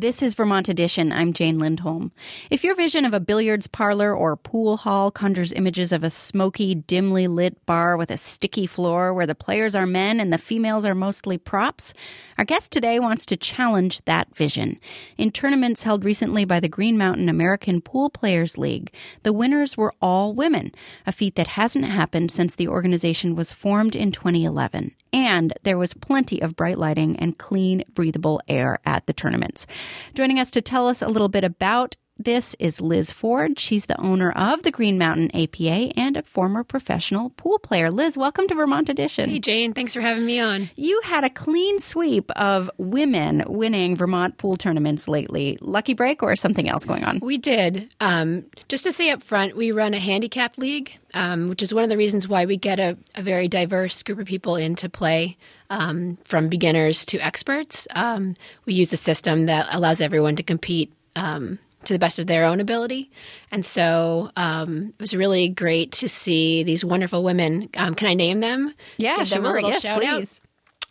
This is Vermont Edition. I'm Jane Lindholm. If your vision of a billiards parlor or pool hall conjures images of a smoky, dimly lit bar with a sticky floor where the players are men and the females are mostly props, our guest today wants to challenge that vision. In tournaments held recently by the Green Mountain American Pool Players League, the winners were all women, a feat that hasn't happened since the organization was formed in 2011 and there was plenty of bright lighting and clean, breathable air at the tournaments. Joining us to tell us a little bit about this is Liz Ford. She's the owner of the Green Mountain APA and a former professional pool player. Liz, welcome to Vermont Edition. Hey, Jane. Thanks for having me on. You had a clean sweep of women winning Vermont pool tournaments lately. Lucky break or something else going on? We did. Um, just to say up front, we run a handicap league, um, which is one of the reasons why we get a, a very diverse group of people into play. Um, from beginners to experts, um, we use a system that allows everyone to compete um, to the best of their own ability. And so um, it was really great to see these wonderful women. Um, can I name them? Yeah, Give them sure. yes, please.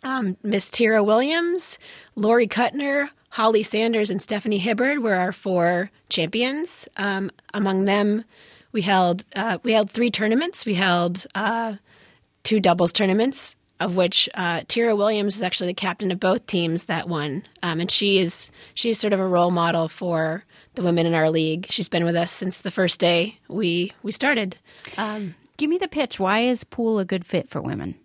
Um, Miss Tira Williams, Lori Kuttner, Holly Sanders, and Stephanie Hibbard were our four champions. Um, among them, we held uh, we held three tournaments. We held uh, two doubles tournaments, of which uh, Tira Williams was actually the captain of both teams that won, um, and she is she's sort of a role model for the women in our league. She's been with us since the first day we we started. Um, Give me the pitch. Why is pool a good fit for women?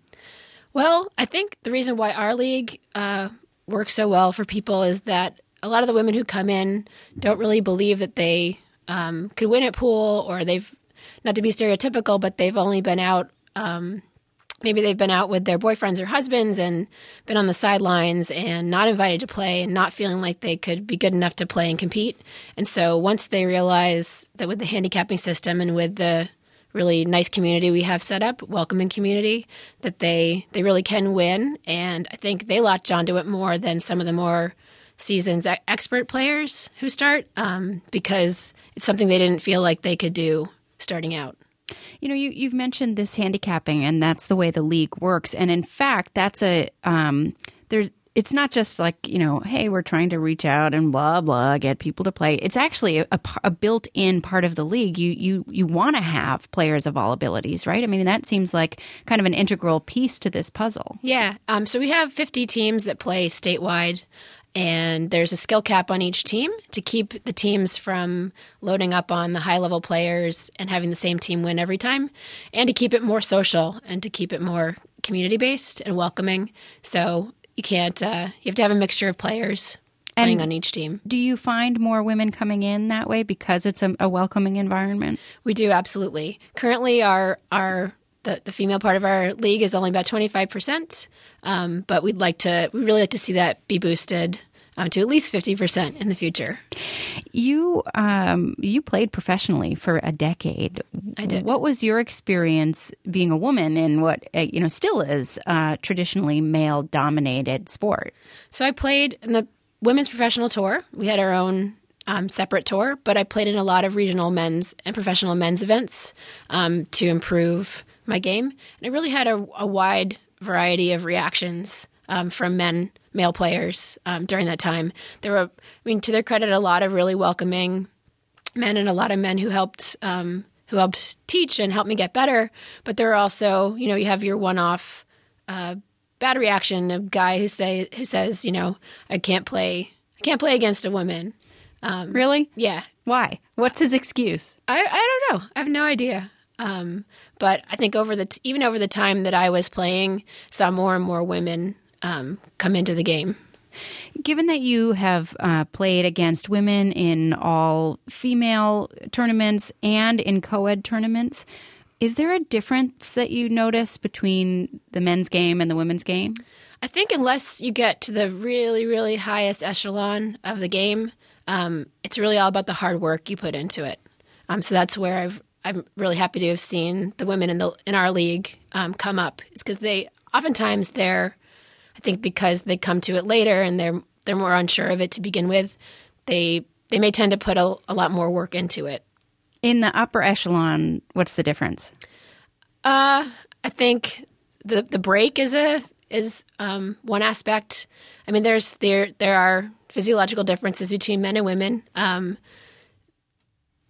Well, I think the reason why our league uh, works so well for people is that a lot of the women who come in don't really believe that they um, could win at pool, or they've not to be stereotypical, but they've only been out um, maybe they've been out with their boyfriends or husbands and been on the sidelines and not invited to play and not feeling like they could be good enough to play and compete. And so once they realize that with the handicapping system and with the really nice community we have set up, welcoming community, that they they really can win. And I think they latch onto it more than some of the more seasoned expert players who start um, because it's something they didn't feel like they could do starting out. You know, you, you've mentioned this handicapping, and that's the way the league works. And in fact, that's a um, there's it's not just like you know hey we're trying to reach out and blah blah get people to play. It's actually a, a built-in part of the league. You you you want to have players of all abilities right? I mean that seems like kind of an integral piece to this puzzle. Yeah um, so we have 50 teams that play statewide and there's a skill cap on each team to keep the teams from loading up on the high level players and having the same team win every time, and to keep it more social and to keep it more community based and welcoming. So you can't, uh, you have to have a mixture of players playing on each team. Do you find more women coming in that way because it's a, a welcoming environment? We do, absolutely. Currently, our, our the, the female part of our league is only about 25%, um, but we'd like to, we really like to see that be boosted um, to at least 50% in the future. You, um, you played professionally for a decade. I did. What was your experience being a woman in what, uh, you know, still is a traditionally male dominated sport? So I played in the women's professional tour. We had our own um, separate tour, but I played in a lot of regional men's and professional men's events um, to improve my game. And I really had a, a wide variety of reactions um, from men, male players um, during that time. There were, I mean, to their credit, a lot of really welcoming men and a lot of men who helped um, who helped teach and help me get better. But there are also, you know, you have your one-off uh, bad reaction of guy who say who says, you know, I can't play, I can't play against a woman. Um, really? Yeah. Why? What's his excuse? I, I don't know. I have no idea. Um, but I think over the t- even over the time that I was playing, saw more and more women um, come into the game. Given that you have uh, played against women in all female tournaments and in co ed tournaments, is there a difference that you notice between the men's game and the women's game? I think unless you get to the really, really highest echelon of the game, um, it's really all about the hard work you put into it. Um, so that's where I've I'm really happy to have seen the women in the in our league um, come up. Is because they oftentimes they're, I think because they come to it later and they're they're more unsure of it to begin with. They they may tend to put a, a lot more work into it. In the upper echelon, what's the difference? Uh, I think the the break is a is um, one aspect. I mean, there's there there are physiological differences between men and women. Um,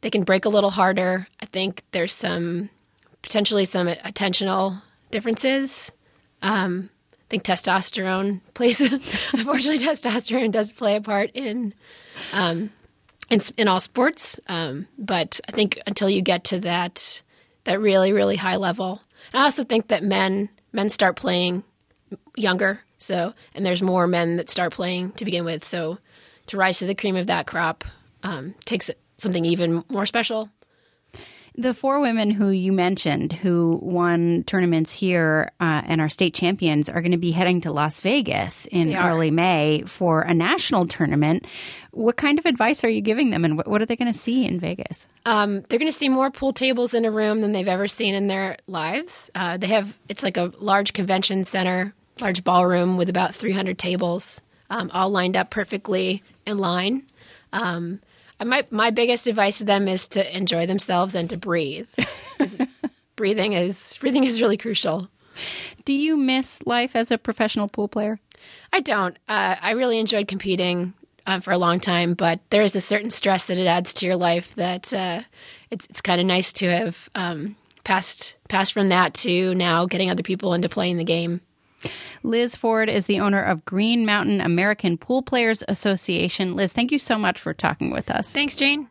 they can break a little harder. I think there's some potentially some attentional differences. Um, I think testosterone plays. unfortunately, testosterone does play a part in um, in, in all sports. Um, but I think until you get to that that really really high level, I also think that men men start playing younger. So and there's more men that start playing to begin with. So to rise to the cream of that crop um, takes something even more special. The four women who you mentioned who won tournaments here uh, and are state champions are going to be heading to Las Vegas in early May for a national tournament. What kind of advice are you giving them, and what, are they going to see in Vegas? Um, they're going to see more pool tables in a room than they've ever seen in their lives. Uh, they have it's like a large convention center, large ballroom with about 300 tables, um, all lined up perfectly in line. Um, my my biggest advice to them is to enjoy themselves and to breathe. breathing is breathing is really crucial. Do you miss life as a professional pool player? I don't. Uh, I really enjoyed competing uh, for a long time, but there is a certain stress that it adds to your life that uh, it's it's kind of nice to have um, passed passed from that to now getting other people into playing the game. Liz Ford is the owner of Green Mountain American Pool Players Association. Liz, thank you so much for talking with us. Thanks, Jane.